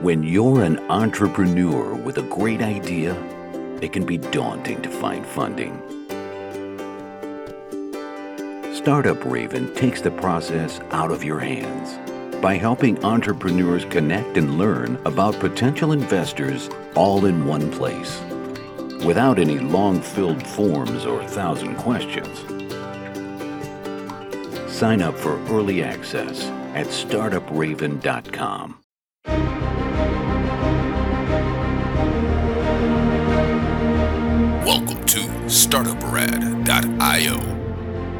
When you're an entrepreneur with a great idea, it can be daunting to find funding. Startup Raven takes the process out of your hands by helping entrepreneurs connect and learn about potential investors all in one place without any long filled forms or thousand questions. Sign up for early access at startupraven.com. StartupRad.io,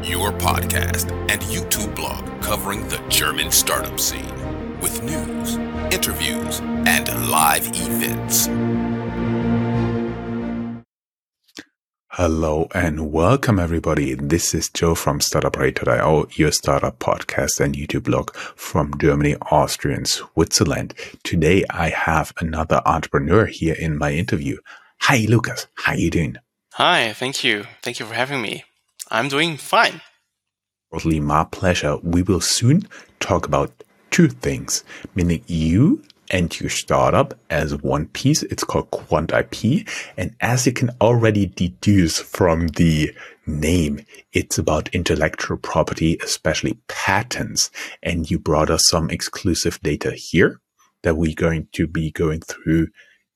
your podcast and YouTube blog covering the German startup scene with news, interviews, and live events. Hello and welcome everybody. This is Joe from StartupRad.io, your startup podcast and YouTube blog from Germany, Austria, and Switzerland. Today I have another entrepreneur here in my interview. Hi, Lucas. How you doing? Hi, thank you. Thank you for having me. I'm doing fine. Totally my pleasure. We will soon talk about two things, meaning you and your startup as one piece. It's called Quant IP. And as you can already deduce from the name, it's about intellectual property, especially patents. And you brought us some exclusive data here that we're going to be going through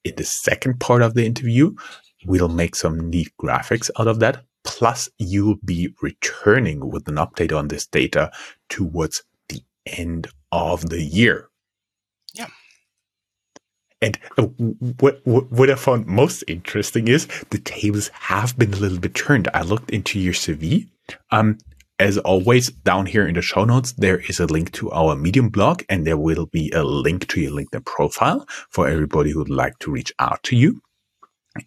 in the second part of the interview. We'll make some neat graphics out of that. Plus, you'll be returning with an update on this data towards the end of the year. Yeah. And uh, what, what, what I found most interesting is the tables have been a little bit turned. I looked into your CV. Um, as always, down here in the show notes, there is a link to our Medium blog and there will be a link to your LinkedIn profile for everybody who would like to reach out to you.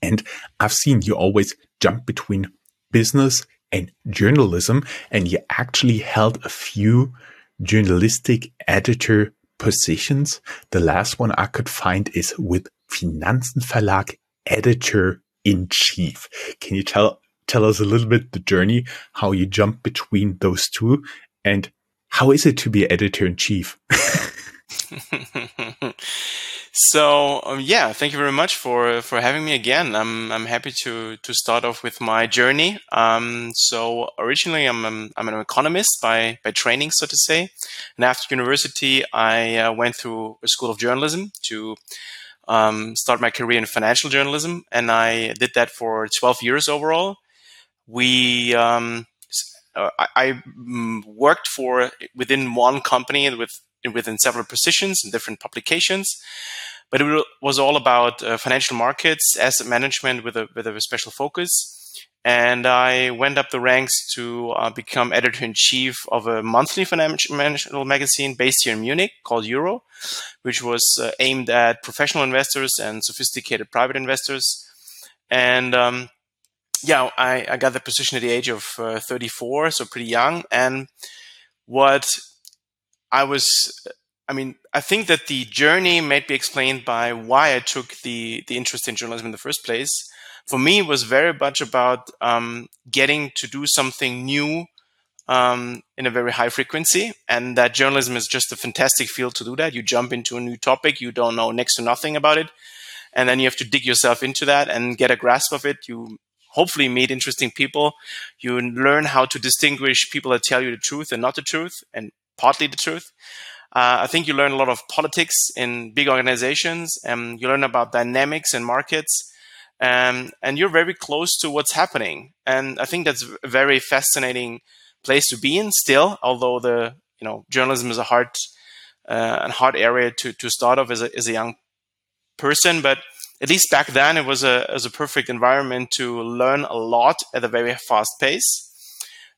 And I've seen you always jump between business and journalism, and you actually held a few journalistic editor positions. The last one I could find is with Finanzenverlag editor in chief. Can you tell tell us a little bit the journey, how you jump between those two, and how is it to be editor in chief? so um, yeah, thank you very much for for having me again. I'm I'm happy to to start off with my journey. Um, so originally, I'm I'm, I'm an economist by by training, so to say. And after university, I uh, went through a school of journalism to um, start my career in financial journalism, and I did that for 12 years overall we um, uh, I, I, mm, worked for within one company with within several positions in different publications, but it was all about uh, financial markets, asset management with a with a special focus. And I went up the ranks to uh, become editor in chief of a monthly financial magazine based here in Munich called Euro, which was uh, aimed at professional investors and sophisticated private investors. And um, yeah, I, I got the position at the age of uh, 34, so pretty young. And what I was, I mean, I think that the journey might be explained by why I took the the interest in journalism in the first place. For me, it was very much about um, getting to do something new um, in a very high frequency, and that journalism is just a fantastic field to do that. You jump into a new topic, you don't know next to nothing about it, and then you have to dig yourself into that and get a grasp of it. You hopefully meet interesting people. You learn how to distinguish people that tell you the truth and not the truth, and partly the truth. Uh, I think you learn a lot of politics in big organizations, and you learn about dynamics and markets, um, and you're very close to what's happening. And I think that's a very fascinating place to be in still, although the you know journalism is a hard uh, and hard area to to start off as a as a young person, but at least back then, it was a, it was a perfect environment to learn a lot at a very fast pace.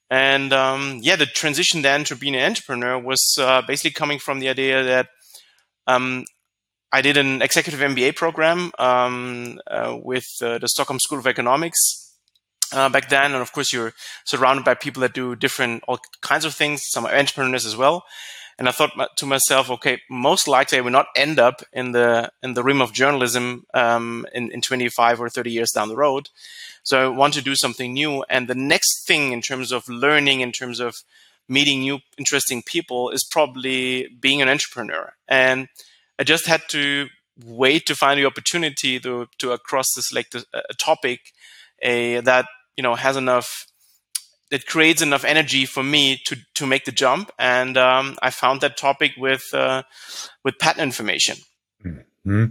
And um, yeah, the transition then to being an entrepreneur was uh, basically coming from the idea that um, I did an executive MBA program um, uh, with uh, the Stockholm School of Economics uh, back then, and of course you're surrounded by people that do different all kinds of things. Some are entrepreneurs as well. And I thought to myself, okay, most likely I will not end up in the in the realm of journalism um, in, in 25 or 30 years down the road. So I want to do something new. And the next thing in terms of learning, in terms of meeting new interesting people, is probably being an entrepreneur. And I just had to wait to find the opportunity to to across this like a topic a that you know has enough that creates enough energy for me to to make the jump and um, i found that topic with uh, with patent information mm-hmm.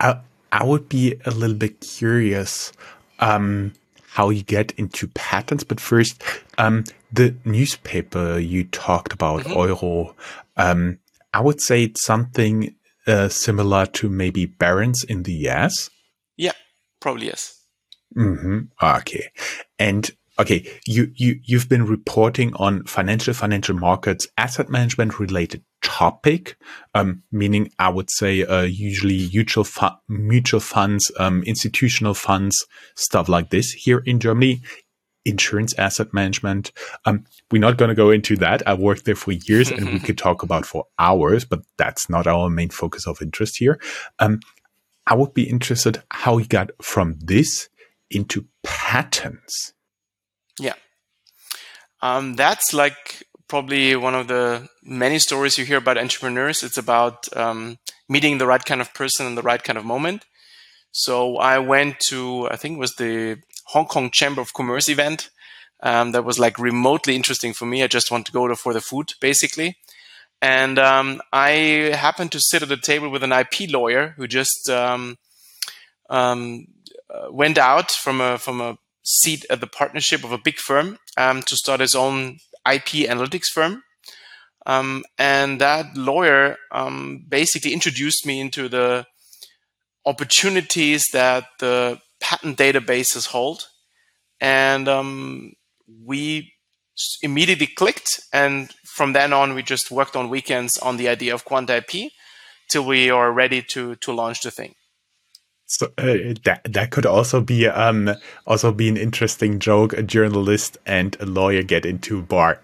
I, I would be a little bit curious um, how you get into patents but first um, the newspaper you talked about mm-hmm. euro um, i would say it's something uh, similar to maybe Barron's in the US? Yeah, probably yes. Mm-hmm. Okay. And okay, you, you, you've been reporting on financial, financial markets, asset management related topic, um, meaning I would say, uh, usually mutual, fu- mutual funds, um, institutional funds, stuff like this here in Germany insurance asset management. Um, we're not going to go into that. I worked there for years and we could talk about for hours, but that's not our main focus of interest here. Um, I would be interested how you got from this into patents. Yeah. Um, that's like probably one of the many stories you hear about entrepreneurs. It's about um, meeting the right kind of person in the right kind of moment. So I went to, I think it was the Hong Kong Chamber of Commerce event um, that was like remotely interesting for me. I just want to go for the food, basically. And um, I happened to sit at a table with an IP lawyer who just um, um, uh, went out from a from a seat at the partnership of a big firm um, to start his own IP analytics firm. Um, and that lawyer um, basically introduced me into the opportunities that the patent databases hold. And um, we immediately clicked. And from then on, we just worked on weekends on the idea of Quant IP till we are ready to, to launch the thing. So uh, that that could also be um also be an interesting joke. A journalist and a lawyer get into a bar.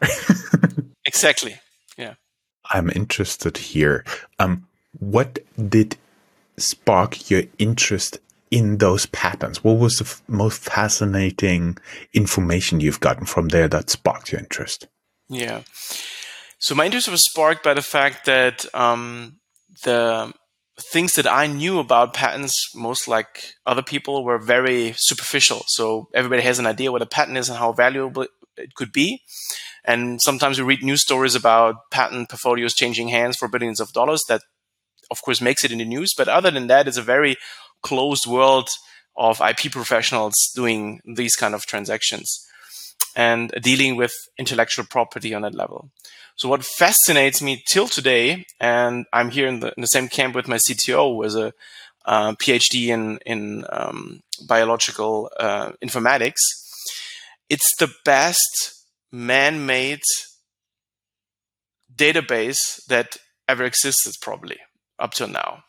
exactly. Yeah. I'm interested here. Um, what did spark your interest in those patents? What was the most fascinating information you've gotten from there that sparked your interest? Yeah. So my interest was sparked by the fact that um, the things that I knew about patents, most like other people, were very superficial. So everybody has an idea what a patent is and how valuable it could be. And sometimes we read news stories about patent portfolios changing hands for billions of dollars. That, of course, makes it in the news. But other than that, it's a very closed world of IP professionals doing these kind of transactions and dealing with intellectual property on that level. So what fascinates me till today, and I'm here in the, in the same camp with my CTO, who is a uh, PhD in in um, biological uh, informatics. It's the best man-made database that ever existed, probably up till now.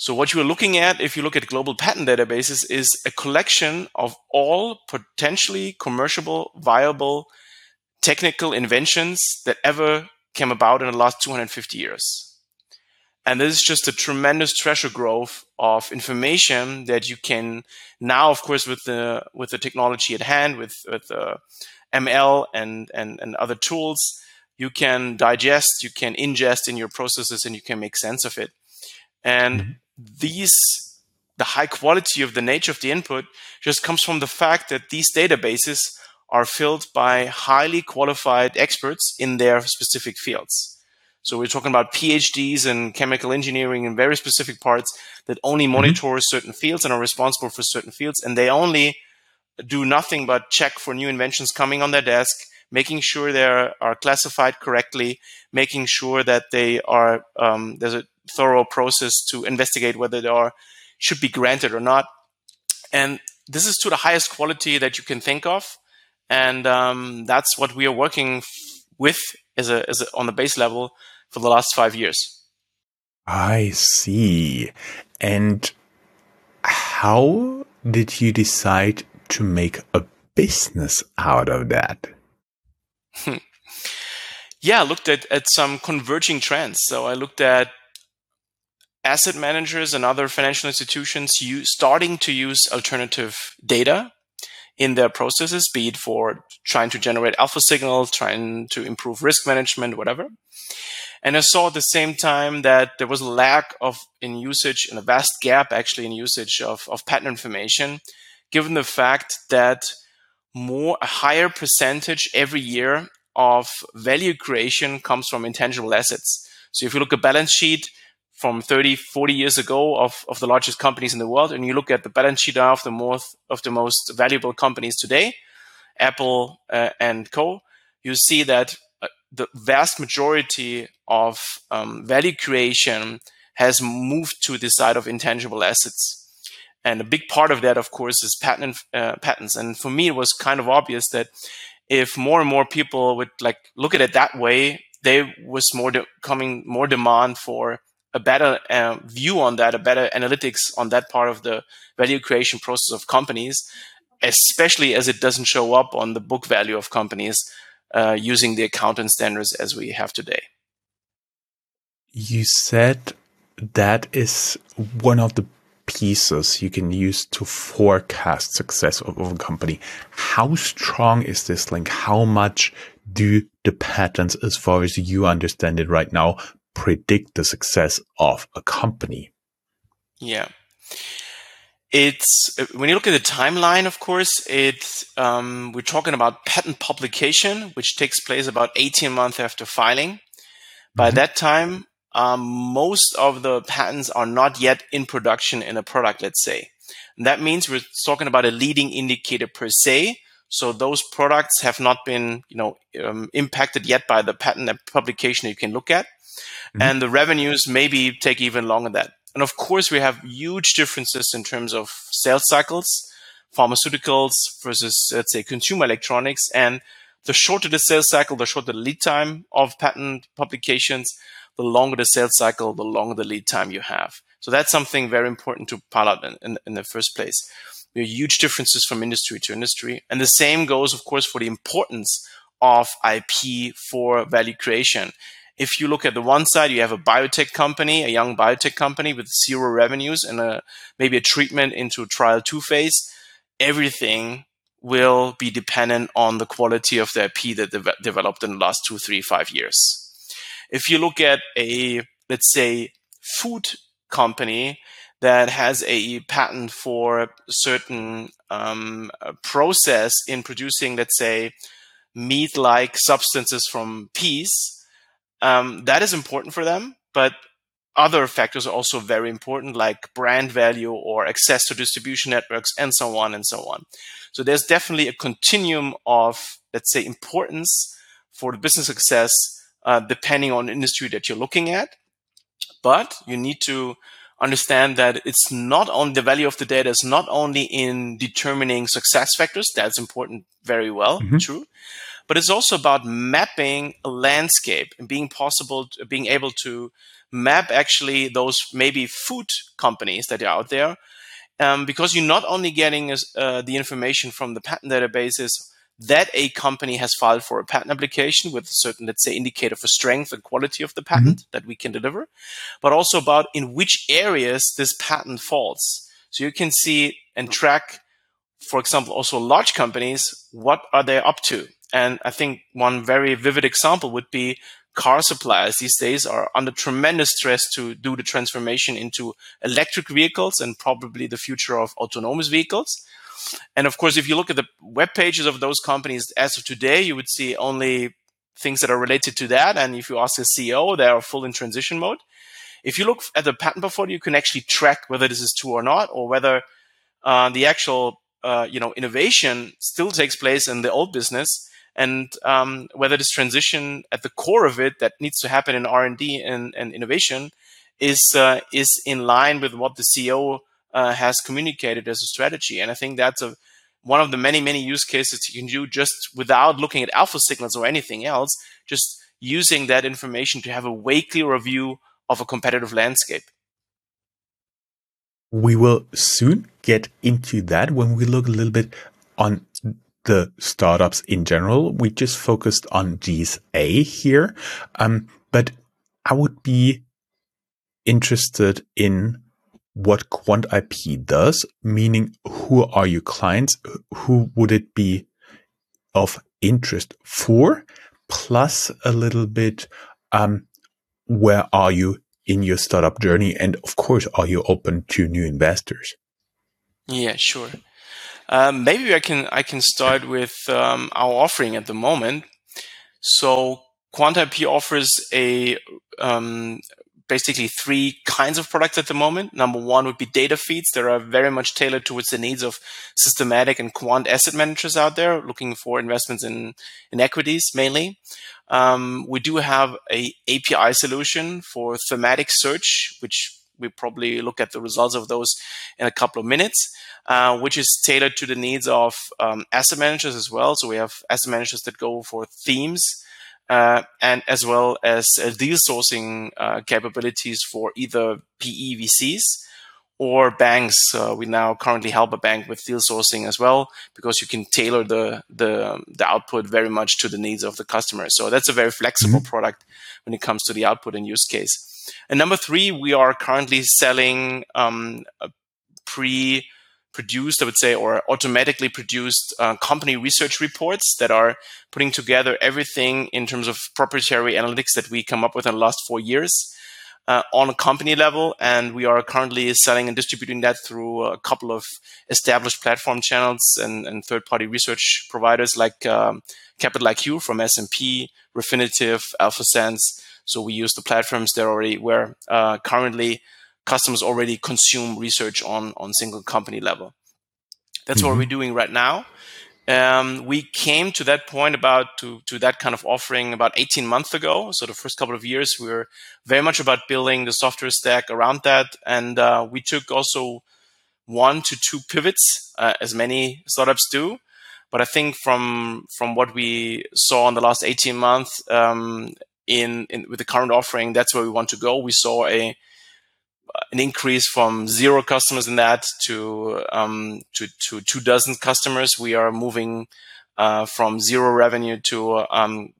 So what you are looking at, if you look at global patent databases, is a collection of all potentially commercial, viable technical inventions that ever came about in the last 250 years. And this is just a tremendous treasure growth of information that you can now, of course, with the with the technology at hand, with with uh, ML and, and and other tools, you can digest, you can ingest in your processes, and you can make sense of it. And mm-hmm these the high quality of the nature of the input just comes from the fact that these databases are filled by highly qualified experts in their specific fields. So we're talking about PhDs in chemical engineering in very specific parts that only mm-hmm. monitor certain fields and are responsible for certain fields. And they only do nothing but check for new inventions coming on their desk, making sure they are classified correctly, making sure that they are um, there's a thorough process to investigate whether they are should be granted or not. And this is to the highest quality that you can think of, and um, that's what we are working f- with as a, as a, on the base level for the last five years. I see. And how did you decide to make a business out of that? yeah, I looked at, at some converging trends. So I looked at asset managers and other financial institutions use, starting to use alternative data in their processes, be it for trying to generate alpha signals, trying to improve risk management, whatever. And I saw at the same time that there was a lack of in usage and a vast gap actually in usage of, of patent information, given the fact that more a higher percentage every year of value creation comes from intangible assets. So if you look at balance sheet from 30, 40 years ago of, of the largest companies in the world, and you look at the balance sheet of the most of the most valuable companies today, Apple uh, and Co, you see that uh, the vast majority of um, value creation has moved to the side of intangible assets. And a big part of that, of course, is patent uh, patents. And for me, it was kind of obvious that if more and more people would like look at it that way, there was more de- coming more demand for a better uh, view on that, a better analytics on that part of the value creation process of companies, especially as it doesn't show up on the book value of companies uh, using the accounting standards as we have today. You said that is one of the pieces you can use to forecast success of, of a company. How strong is this link? How much do the patents, as far as you understand it right now, predict the success of a company? Yeah. It's when you look at the timeline, of course, it um, we're talking about patent publication, which takes place about 18 months after filing. By mm-hmm. that time, um, most of the patents are not yet in production in a product, let's say. And that means we're talking about a leading indicator per se. So those products have not been, you know, um, impacted yet by the patent publication you can look at. Mm-hmm. And the revenues maybe take even longer than that. And of course, we have huge differences in terms of sales cycles, pharmaceuticals versus, let's say, consumer electronics. And the shorter the sales cycle, the shorter the lead time of patent publications, the longer the sales cycle, the longer the lead time you have. So that's something very important to pull out in, in, in the first place. There are huge differences from industry to industry. And the same goes, of course, for the importance of IP for value creation if you look at the one side, you have a biotech company, a young biotech company with zero revenues and a, maybe a treatment into trial two phase. Everything will be dependent on the quality of the IP that they've developed in the last two, three, five years. If you look at a, let's say, food company that has a patent for a certain um, process in producing, let's say, meat-like substances from peas, um, that is important for them, but other factors are also very important, like brand value or access to distribution networks, and so on and so on. So there's definitely a continuum of, let's say, importance for the business success, uh, depending on industry that you're looking at. But you need to understand that it's not only the value of the data is not only in determining success factors. That's important, very well, mm-hmm. true but it's also about mapping a landscape and being possible, to, being able to map actually those maybe food companies that are out there, um, because you're not only getting uh, the information from the patent databases that a company has filed for a patent application with a certain, let's say, indicator for strength and quality of the patent mm-hmm. that we can deliver, but also about in which areas this patent falls. So you can see and track, for example, also large companies, what are they up to? And I think one very vivid example would be car suppliers these days are under tremendous stress to do the transformation into electric vehicles and probably the future of autonomous vehicles. And of course, if you look at the web pages of those companies as of today, you would see only things that are related to that. And if you ask a CEO, they are full in transition mode. If you look at the patent portfolio, you can actually track whether this is true or not, or whether uh, the actual uh, you know innovation still takes place in the old business and um, whether this transition at the core of it that needs to happen in R&D and, and innovation is uh, is in line with what the CEO uh, has communicated as a strategy. And I think that's a one of the many many use cases you can do just without looking at alpha signals or anything else, just using that information to have a way clearer view of a competitive landscape. We will soon get into that when we look a little bit on the startups in general. We just focused on GSA here. Um, but I would be interested in what Quant IP does, meaning who are your clients? Who would it be of interest for? Plus a little bit, um, where are you in your startup journey? And of course, are you open to new investors? Yeah, sure. Um, maybe I can I can start with um, our offering at the moment. So QuantIP offers a um, basically three kinds of products at the moment. Number one would be data feeds that are very much tailored towards the needs of systematic and quant asset managers out there looking for investments in, in equities mainly. Um, we do have a API solution for thematic search, which we probably look at the results of those in a couple of minutes, uh, which is tailored to the needs of um, asset managers as well. So we have asset managers that go for themes uh, and as well as uh, deal sourcing uh, capabilities for either PE VCs or banks. Uh, we now currently help a bank with deal sourcing as well because you can tailor the the, the output very much to the needs of the customer. So that's a very flexible mm-hmm. product when it comes to the output and use case. And number three, we are currently selling um, pre produced, I would say, or automatically produced uh, company research reports that are putting together everything in terms of proprietary analytics that we come up with in the last four years uh, on a company level. And we are currently selling and distributing that through a couple of established platform channels and, and third party research providers like um, Capital IQ from S&P, Refinitiv, AlphaSense. So we use the platforms that already where uh, currently customers already consume research on on single company level. That's mm-hmm. what we're doing right now. Um, we came to that point about to to that kind of offering about 18 months ago. So the first couple of years we were very much about building the software stack around that, and uh, we took also one to two pivots, uh, as many startups do. But I think from from what we saw in the last 18 months um, in, in with the current offering, that's where we want to go. We saw a an increase from zero customers in that to um, to, to two dozen customers. We are moving uh, from zero revenue to um,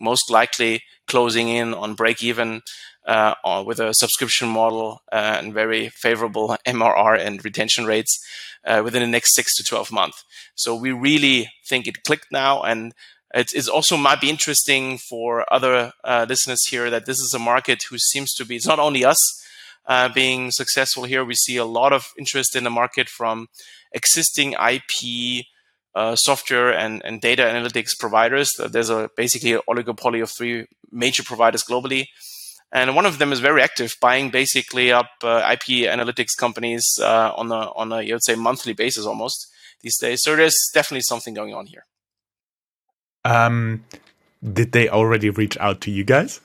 most likely closing in on break even uh, with a subscription model uh, and very favorable MRR and retention rates uh, within the next six to 12 months. So we really think it clicked now. And it, it also might be interesting for other uh, listeners here that this is a market who seems to be, it's not only us, uh, being successful here. We see a lot of interest in the market from existing IP uh, software and, and data analytics providers. There's a basically an oligopoly of three major providers globally. And one of them is very active, buying basically up uh, IP analytics companies uh, on a on a you would say monthly basis almost these days. So there's definitely something going on here. Um, did they already reach out to you guys?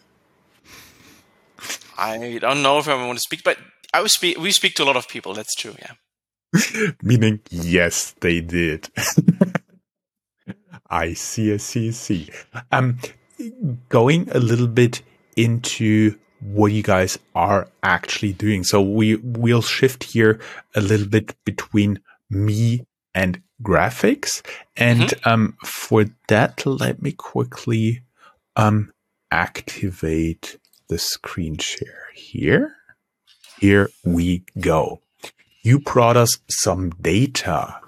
I don't know if I want to speak, but I speak. We speak to a lot of people. That's true. Yeah. Meaning, yes, they did. I see, I see, I see. Um, going a little bit into what you guys are actually doing. So we will shift here a little bit between me and graphics. And mm-hmm. um, for that, let me quickly um, activate the screen share here. Here we go. You brought us some data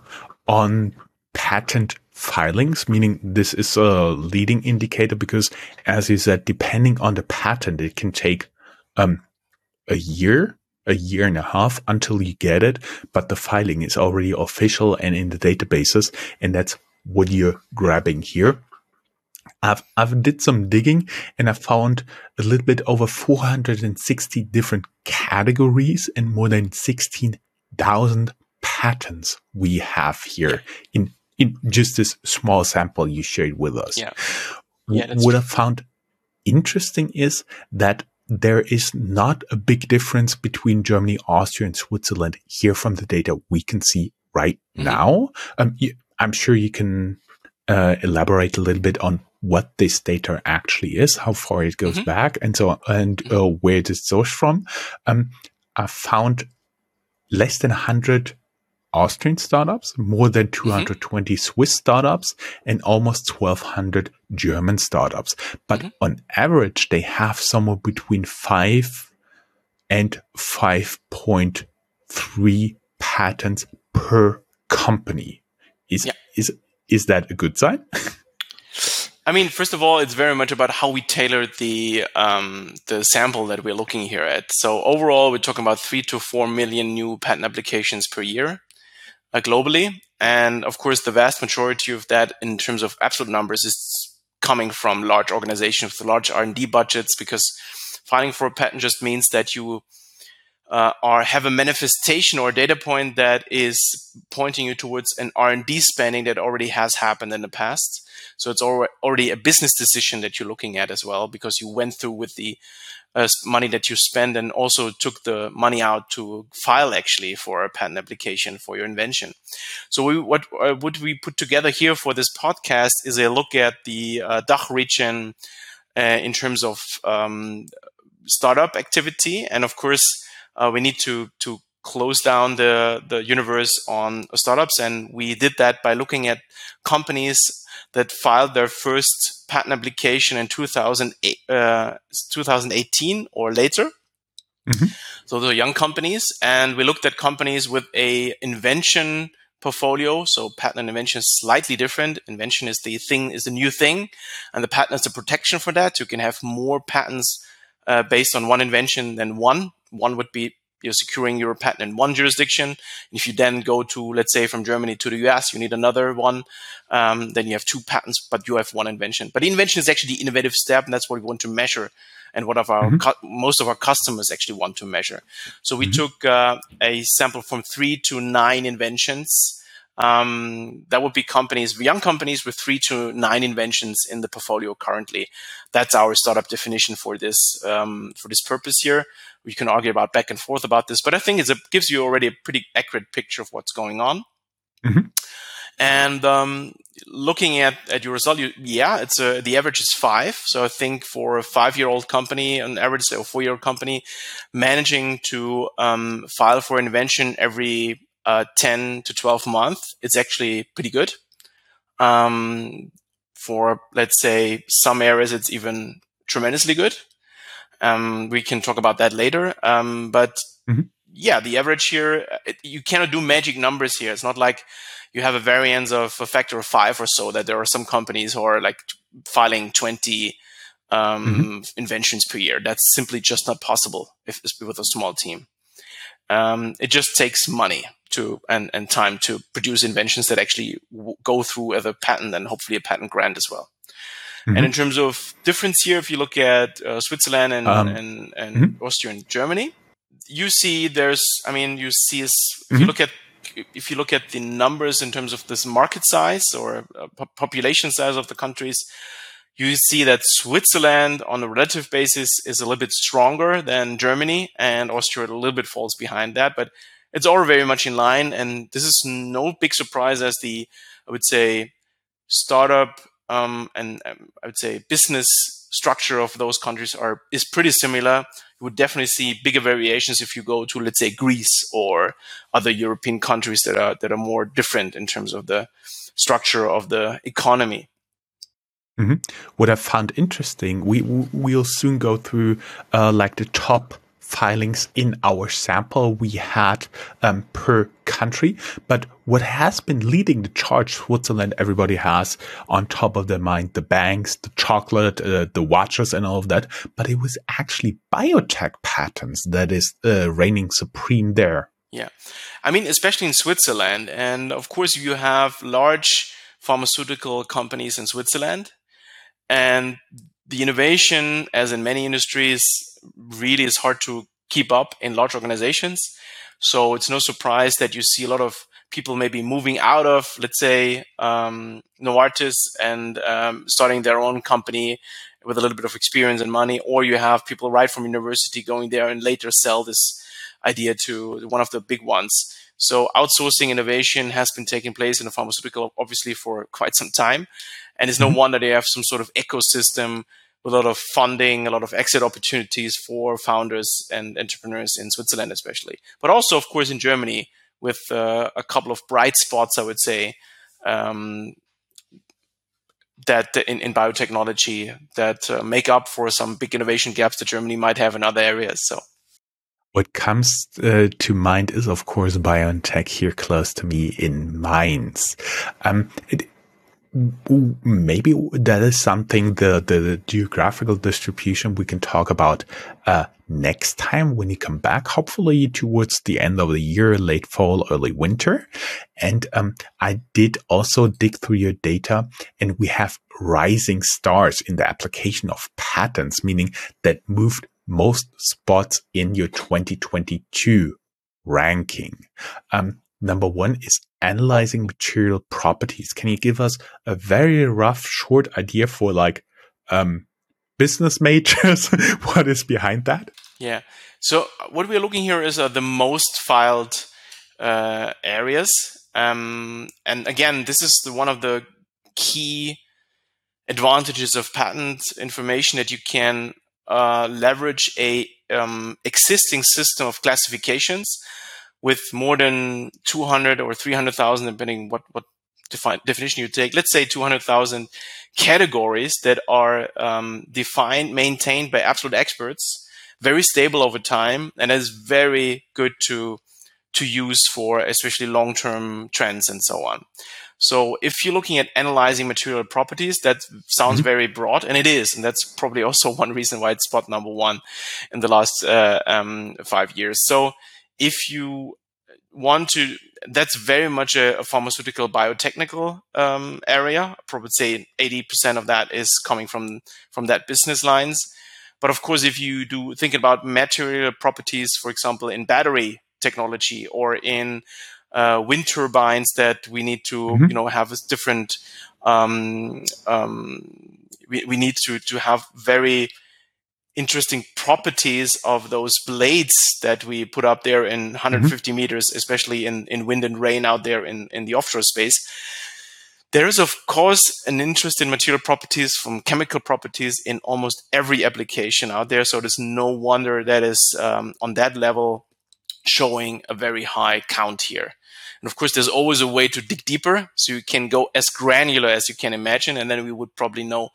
on patent filings, meaning this is a leading indicator because as you said, depending on the patent, it can take um, a year, a year and a half until you get it. But the filing is already official and in the databases. And that's what you're grabbing here. I've, I've did some digging and I found a little bit over 460 different categories and more than 16,000 patents we have here in, in just this small sample you shared with us. Yeah. yeah what I found interesting is that there is not a big difference between Germany, Austria, and Switzerland here from the data we can see right mm-hmm. now. Um, you, I'm sure you can uh, elaborate a little bit on what this data actually is, how far it goes mm-hmm. back, and so on, and uh, where it is sourced from. Um, I found less than 100 Austrian startups, more than 220 mm-hmm. Swiss startups, and almost 1200 German startups. But mm-hmm. on average, they have somewhere between 5 and 5.3 patents per company. Is, yeah. is, is that a good sign? I mean, first of all, it's very much about how we tailor the um, the sample that we're looking here at. So overall, we're talking about three to four million new patent applications per year uh, globally, and of course, the vast majority of that, in terms of absolute numbers, is coming from large organizations with large R and D budgets. Because filing for a patent just means that you uh, are have a manifestation or a data point that is pointing you towards an R&D spending that already has happened in the past. So it's already a business decision that you're looking at as well because you went through with the uh, money that you spend and also took the money out to file actually for a patent application for your invention. So we, what uh, what we put together here for this podcast is a look at the uh, DACH region uh, in terms of um, startup activity and of course uh, we need to to close down the the universe on startups, and we did that by looking at companies that filed their first patent application in 2008, uh, 2018 or later. Mm-hmm. So they're young companies, and we looked at companies with a invention portfolio. So patent and invention is slightly different. Invention is the thing, is the new thing, and the patent is the protection for that. You can have more patents uh, based on one invention than one. One would be you're securing your patent in one jurisdiction. If you then go to, let's say, from Germany to the US, you need another one. Um, then you have two patents, but you have one invention. But the invention is actually the innovative step, and that's what we want to measure, and what of our mm-hmm. most of our customers actually want to measure. So we mm-hmm. took uh, a sample from three to nine inventions um, that would be companies, young companies with three to nine inventions in the portfolio currently. That's our startup definition for this um, for this purpose here. We can argue about back and forth about this, but I think it gives you already a pretty accurate picture of what's going on. Mm-hmm. And um, looking at, at your result, you, yeah, it's a, the average is five. So I think for a five year old company, an average or four year old company, managing to um, file for invention every uh, 10 to 12 months, it's actually pretty good. Um, for let's say some areas, it's even tremendously good. Um, we can talk about that later. Um, but mm-hmm. yeah, the average here, it, you cannot do magic numbers here. It's not like you have a variance of a factor of five or so that there are some companies who are like filing 20 um, mm-hmm. inventions per year. That's simply just not possible if, it's with a small team. Um, it just takes money to and, and time to produce inventions that actually w- go through as a patent and hopefully a patent grant as well. Mm-hmm. And in terms of difference here, if you look at uh, Switzerland and, um, and, and mm-hmm. Austria and Germany, you see there's, I mean, you see if mm-hmm. you look at if you look at the numbers in terms of this market size or uh, population size of the countries, you see that Switzerland on a relative basis is a little bit stronger than Germany and Austria a little bit falls behind that. But it's all very much in line. And this is no big surprise as the, I would say, startup um, and um, I would say business structure of those countries are is pretty similar. You would definitely see bigger variations if you go to, let's say, Greece or other European countries that are that are more different in terms of the structure of the economy. Mm-hmm. What I found interesting, we we'll soon go through uh, like the top filings in our sample we had um, per country. But what has been leading the charge, Switzerland, everybody has on top of their mind the banks, the chocolate, uh, the watches, and all of that. But it was actually biotech patents that is uh, reigning supreme there. Yeah. I mean, especially in Switzerland. And of course, you have large pharmaceutical companies in Switzerland. And the innovation, as in many industries, really is hard to keep up in large organizations. So it's no surprise that you see a lot of people maybe moving out of, let's say, um, Novartis and um, starting their own company with a little bit of experience and money, or you have people right from university going there and later sell this idea to one of the big ones. So outsourcing innovation has been taking place in the pharmaceutical, obviously, for quite some time. And it's no mm-hmm. wonder they have some sort of ecosystem a lot of funding, a lot of exit opportunities for founders and entrepreneurs in Switzerland, especially, but also, of course, in Germany with uh, a couple of bright spots, I would say, um, that in, in biotechnology that uh, make up for some big innovation gaps that Germany might have in other areas. So. What comes uh, to mind is, of course, BioNTech here close to me in Mainz. Um, it, maybe that is something the, the geographical distribution we can talk about uh, next time when you come back, hopefully towards the end of the year, late fall, early winter. And um, I did also dig through your data, and we have rising stars in the application of patents, meaning that moved most spots in your 2022 ranking. Um, number one is analyzing material properties. Can you give us a very rough, short idea for like um, business majors? what is behind that? Yeah. So what we're looking here is uh, the most filed uh, areas, um, and again, this is the, one of the key advantages of patent information that you can uh, leverage a um, existing system of classifications with more than 200 or 300,000, depending what, what define, definition you take, let's say 200,000 categories that are um, defined, maintained by absolute experts, very stable over time, and is very good to to use for especially long-term trends and so on. So if you're looking at analyzing material properties, that sounds mm-hmm. very broad, and it is, and that's probably also one reason why it's spot number one in the last uh, um, five years. So if you want to, that's very much a, a pharmaceutical biotechnical um, area. I probably say 80% of that is coming from from that business lines. But of course, if you do think about material properties, for example, in battery technology or in uh, wind turbines that we need to, mm-hmm. you know, have a different. Um, um, we, we need to to have very interesting properties of those blades that we put up there in 150 mm-hmm. meters, especially in, in wind and rain out there in, in the offshore space. There is, of course, an interest in material properties from chemical properties in almost every application out there. So there's no wonder that is um, on that level showing a very high count here. And of course, there's always a way to dig deeper. So you can go as granular as you can imagine, and then we would probably know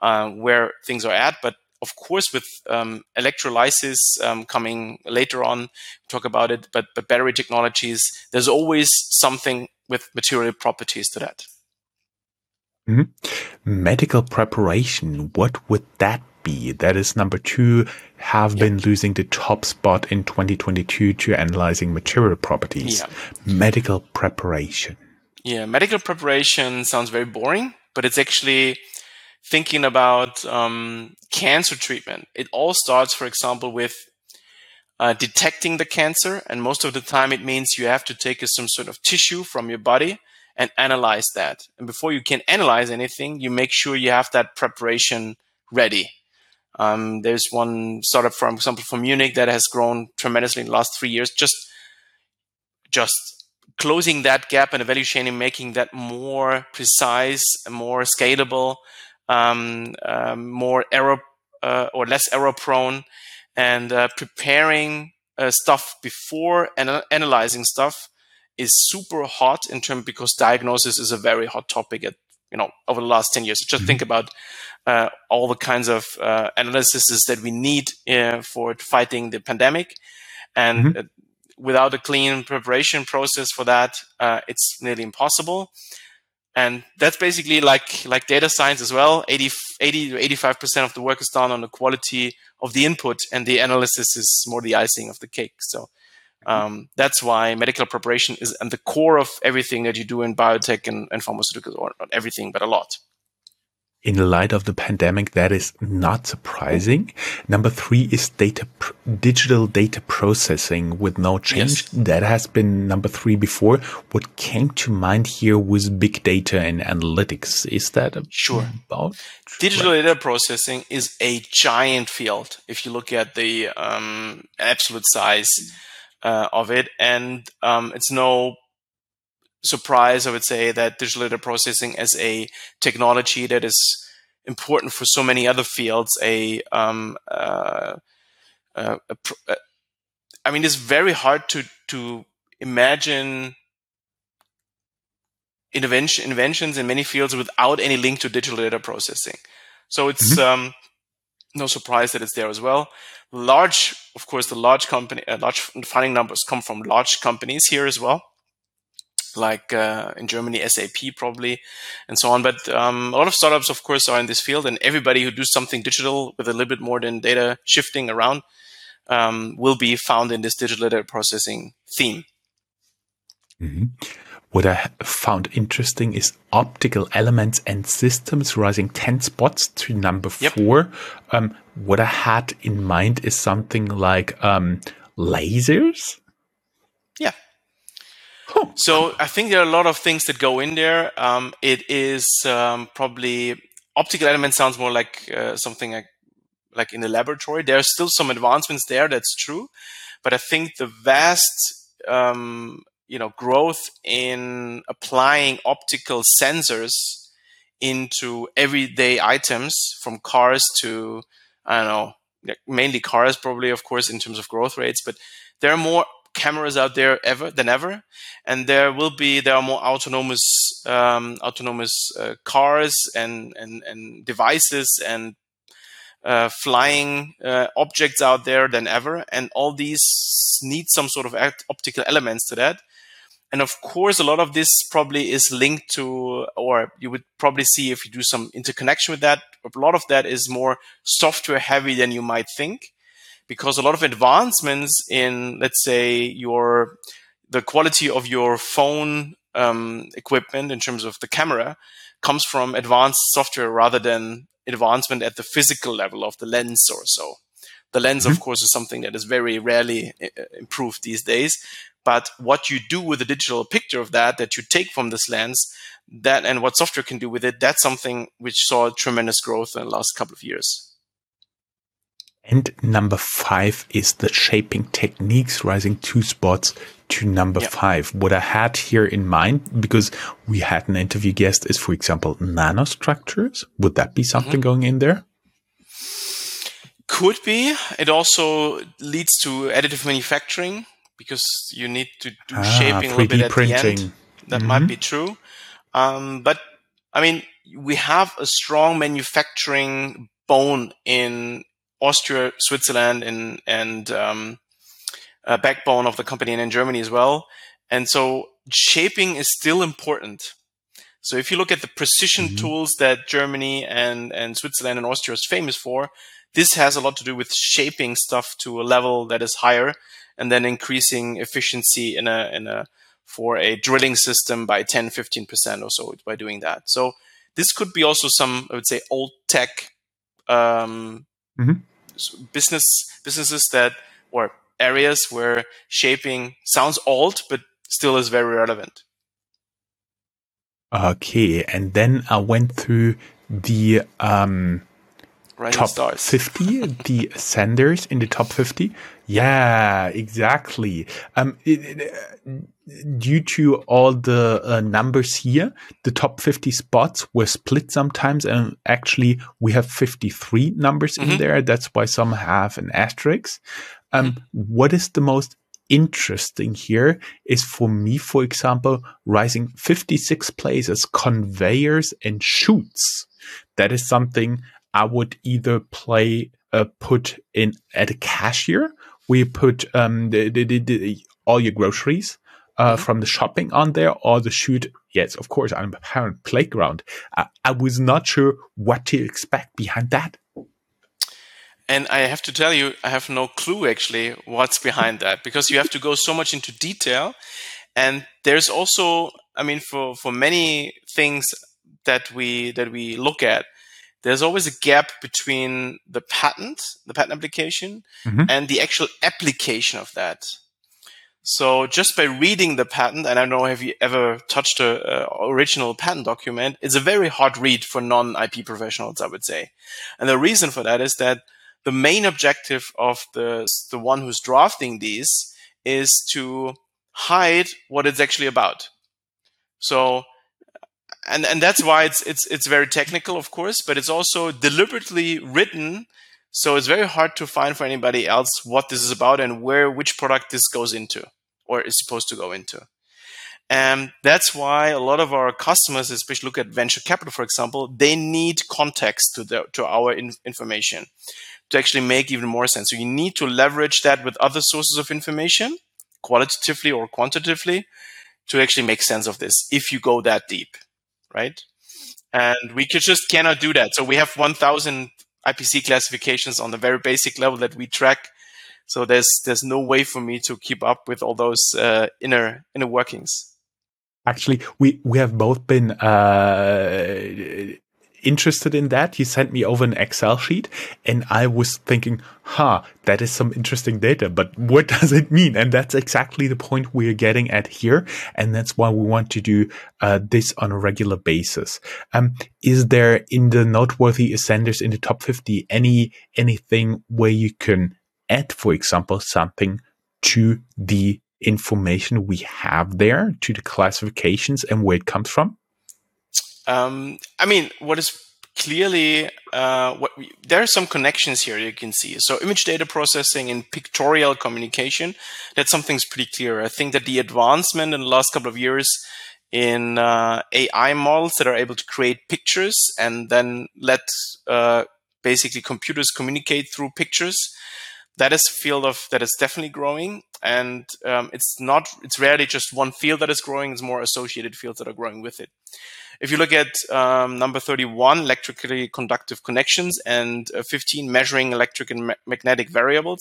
uh, where things are at. But of course, with um, electrolysis um, coming later on, talk about it, but, but battery technologies, there's always something with material properties to that. Mm-hmm. Medical preparation, what would that be? That is number two, have yeah. been losing the top spot in 2022 to analyzing material properties. Yeah. Medical preparation. Yeah, medical preparation sounds very boring, but it's actually thinking about um, cancer treatment, it all starts, for example, with uh, detecting the cancer. And most of the time, it means you have to take some sort of tissue from your body and analyze that. And before you can analyze anything, you make sure you have that preparation ready. Um, there's one startup, for example, from Munich that has grown tremendously in the last three years. Just, just closing that gap in the value chain and making that more precise, more scalable, um, um, more error uh, or less error prone, and uh, preparing uh, stuff before and analyzing stuff is super hot in terms because diagnosis is a very hot topic at you know over the last 10 years just mm-hmm. think about uh, all the kinds of uh, analyses that we need uh, for fighting the pandemic and mm-hmm. without a clean preparation process for that it's nearly impossible and that's basically like like data science as well. 80 80 to 85 percent of the work is done on the quality of the input and the analysis is more the icing of the cake. So um, that's why medical preparation is at the core of everything that you do in biotech and, and pharmaceuticals or not everything but a lot in light of the pandemic, that is not surprising. Number three is data, digital data processing with no change. Yes. That has been number three before. What came to mind here was big data and analytics. Is that sure? About digital right? data processing is a giant field. If you look at the um, absolute size uh, of it, and um, it's no surprise, I would say, that digital data processing as a technology that is important for so many other fields, a, um, uh, uh, a, uh, I mean, it's very hard to to imagine invention, inventions in many fields without any link to digital data processing. So it's mm-hmm. um, no surprise that it's there as well. Large, of course, the large company, uh, large funding numbers come from large companies here as well. Like uh, in Germany, SAP probably, and so on. But um, a lot of startups, of course, are in this field, and everybody who does something digital with a little bit more than data shifting around um, will be found in this digital data processing theme. Mm-hmm. What I found interesting is optical elements and systems rising 10 spots to number yep. four. Um, what I had in mind is something like um, lasers. Yeah. So I think there are a lot of things that go in there. Um, it is um, probably optical elements sounds more like uh, something like like in the laboratory. There are still some advancements there. That's true, but I think the vast um, you know growth in applying optical sensors into everyday items from cars to I don't know mainly cars probably of course in terms of growth rates but there are more cameras out there ever than ever. And there will be there are more autonomous um, autonomous uh, cars and, and and devices and uh, flying uh, objects out there than ever. And all these need some sort of optical elements to that. And of course, a lot of this probably is linked to, or you would probably see if you do some interconnection with that. A lot of that is more software heavy than you might think, because a lot of advancements in, let's say, your the quality of your phone um, equipment in terms of the camera comes from advanced software rather than advancement at the physical level of the lens or so. The lens, mm-hmm. of course, is something that is very rarely uh, improved these days. But what you do with the digital picture of that, that you take from this lens, that and what software can do with it, that's something which saw tremendous growth in the last couple of years. And number five is the shaping techniques rising two spots to number yep. five. What I had here in mind, because we had an interview guest, is for example, nanostructures. Would that be something mm-hmm. going in there? Could be. It also leads to additive manufacturing because you need to do ah, shaping a little bit at printing. the end. That mm-hmm. might be true. Um, but I mean, we have a strong manufacturing bone in Austria, Switzerland, and and um, a backbone of the company and in Germany as well. And so shaping is still important. So if you look at the precision mm-hmm. tools that Germany and, and Switzerland and Austria is famous for, this has a lot to do with shaping stuff to a level that is higher and then increasing efficiency in a in a for a drilling system by 10 15% or so by doing that so this could be also some i would say old tech um, mm-hmm. business businesses that or areas where shaping sounds old but still is very relevant okay and then i went through the um, top stars. 50 the ascenders in the top 50 yeah exactly um it, it, uh, due to all the uh, numbers here the top 50 spots were split sometimes and actually we have 53 numbers mm-hmm. in there that's why some have an asterisk um mm-hmm. what is the most interesting here is for me, for example, rising 56 places, conveyors and chutes. That is something I would either play uh, put in at a cashier where you put um, the, the, the, all your groceries uh, mm-hmm. from the shopping on there or the chute. Yes, of course, on a parent playground. I, I was not sure what to expect behind that. And I have to tell you, I have no clue actually what's behind that because you have to go so much into detail. And there's also, I mean, for, for many things that we, that we look at, there's always a gap between the patent, the patent application, mm-hmm. and the actual application of that. So just by reading the patent, and I don't know have you ever touched a, a, original patent document, it's a very hard read for non-IP professionals, I would say. And the reason for that is that the main objective of the the one who's drafting these is to hide what it's actually about. So and and that's why it's it's it's very technical, of course, but it's also deliberately written. So it's very hard to find for anybody else what this is about and where which product this goes into or is supposed to go into. And that's why a lot of our customers, especially look at venture capital, for example, they need context to the to our in, information to actually make even more sense. So you need to leverage that with other sources of information, qualitatively or quantitatively, to actually make sense of this if you go that deep, right? And we could just cannot do that. So we have 1000 IPC classifications on the very basic level that we track. So there's, there's no way for me to keep up with all those, uh, inner, inner workings. Actually, we, we have both been, uh, interested in that. You sent me over an Excel sheet and I was thinking, huh, that is some interesting data, but what does it mean? And that's exactly the point we're getting at here. And that's why we want to do uh, this on a regular basis. Um, is there in the noteworthy ascenders in the top 50 any, anything where you can add, for example, something to the information we have there to the classifications and where it comes from? Um, I mean, what is clearly uh, what we, there are some connections here you can see. So image data processing and pictorial communication, that's something's pretty clear. I think that the advancement in the last couple of years in uh, AI models that are able to create pictures and then let uh, basically computers communicate through pictures. That is a field of that is definitely growing, and um, it's not. It's rarely just one field that is growing. It's more associated fields that are growing with it. If you look at um, number 31, electrically conductive connections, and uh, 15, measuring electric and ma magnetic variables,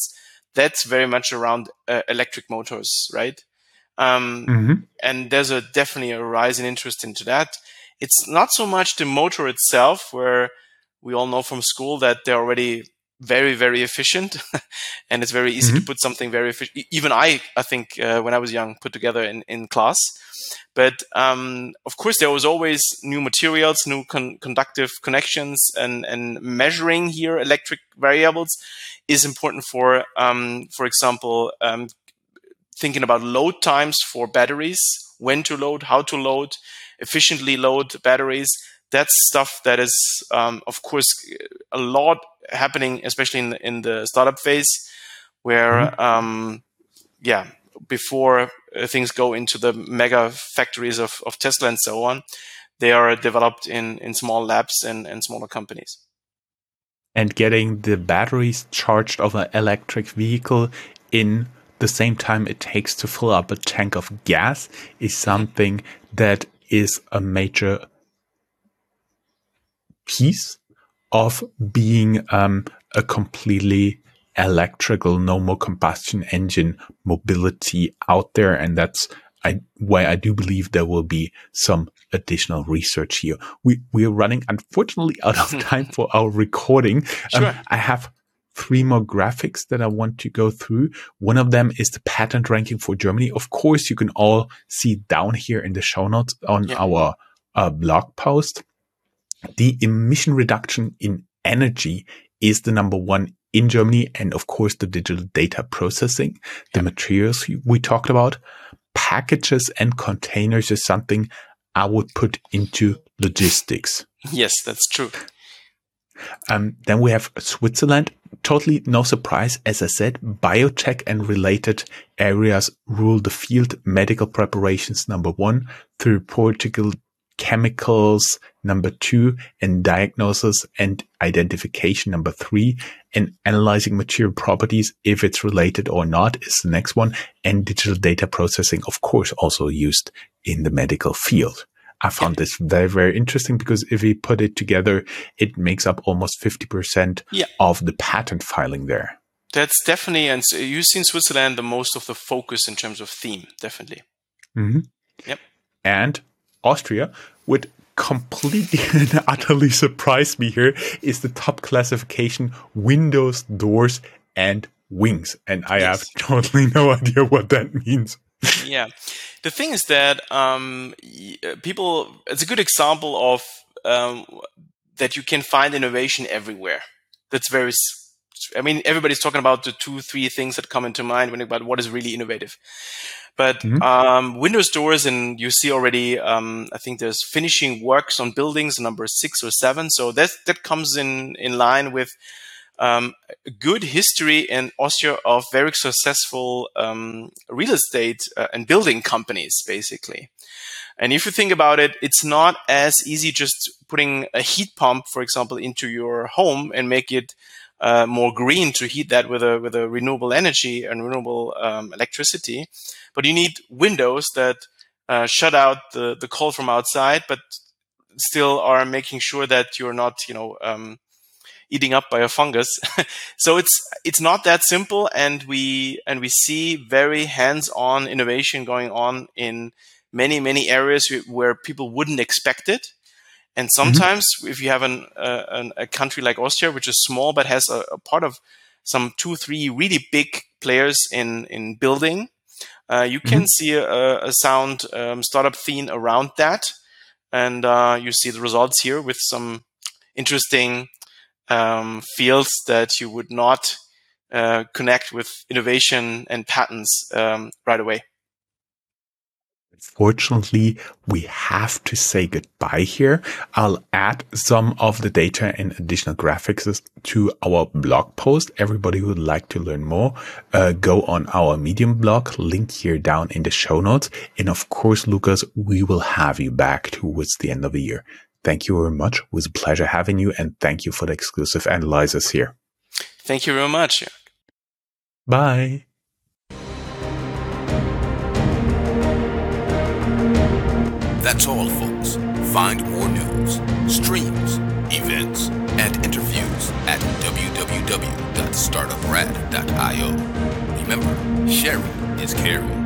that's very much around uh, electric motors, right? Um, mm-hmm. And there's a definitely a rise in interest into that. It's not so much the motor itself, where we all know from school that they're already very very efficient and it's very easy mm-hmm. to put something very efficient even i i think uh, when i was young put together in, in class but um, of course there was always new materials new con- conductive connections and and measuring here electric variables is important for um, for example um, thinking about load times for batteries when to load how to load efficiently load batteries that's stuff that is, um, of course, a lot happening, especially in the, in the startup phase, where, mm-hmm. um, yeah, before uh, things go into the mega factories of, of Tesla and so on, they are developed in, in small labs and, and smaller companies. And getting the batteries charged of an electric vehicle in the same time it takes to fill up a tank of gas is something that is a major piece of being um, a completely electrical, no more combustion engine mobility out there. And that's I, why I do believe there will be some additional research here. We, we are running, unfortunately, out of time for our recording. Um, sure. Um, I have three more graphics that I want to go through. One of them is the patent ranking for Germany. Of course, you can all see down here in the show notes on yeah. our uh, blog post the emission reduction in energy is the number one in Germany. And of course, the digital data processing, the materials we talked about, packages and containers is something I would put into logistics. Yes, that's true. Um, then we have Switzerland. Totally no surprise. As I said, biotech and related areas rule the field. Medical preparations, number one, therapeutical chemicals number two and diagnosis and identification number three and analyzing material properties if it's related or not is the next one and digital data processing of course also used in the medical field. I found this very very interesting because if we put it together it makes up almost 50% yeah. of the patent filing there. That's definitely and you see in switzerland the most of the focus in terms of theme definitely. Mm-hmm. yep. And Austria would completely and utterly surprise me here is the top classification windows, doors, and wings. And I yes. have totally no idea what that means. yeah. The thing is that um, uh, people, it's a good example of um, that you can find innovation everywhere. That's very, I mean, everybody's talking about the two, three things that come into mind when about what is really innovative. But mm-hmm. um, Windows doors, and you see already, um, I think there's finishing works on buildings, number six or seven. So that that comes in in line with um, a good history in Austria of very successful um, real estate uh, and building companies, basically. And if you think about it, it's not as easy just putting a heat pump, for example, into your home and make it uh, more green to heat that with a with a renewable energy and renewable um, electricity. But you need windows that uh, shut out the the cold from outside, but still are making sure that you're not, you know, um, eating up by a fungus. so it's it's not that simple, and we and we see very hands-on innovation going on in many many areas where people wouldn't expect it. And mm-hmm. sometimes, mm-hmm. if you have an, uh, an, a country like Austria, which is small but has a, a, part of some two, three really big players in in building, uh, you can mm-hmm. see a, a sound um, startup theme around that, and uh, you see the results here with some interesting um, fields that you would not uh, connect with innovation and patents um, right away. Unfortunately, we have to say goodbye here. I'll add some of the data and additional graphics to our blog post. Everybody who would like to learn more, uh, go on our Medium blog, link here down in the show notes. And of course, Lucas, we will have you back towards the end of the year. Thank you very much. It was a pleasure having you and thank you for the exclusive analysis here. Thank you very much. Bye. That's all, folks. Find more news, streams, events, and interviews at www.startuprad.io. Remember, sharing is caring.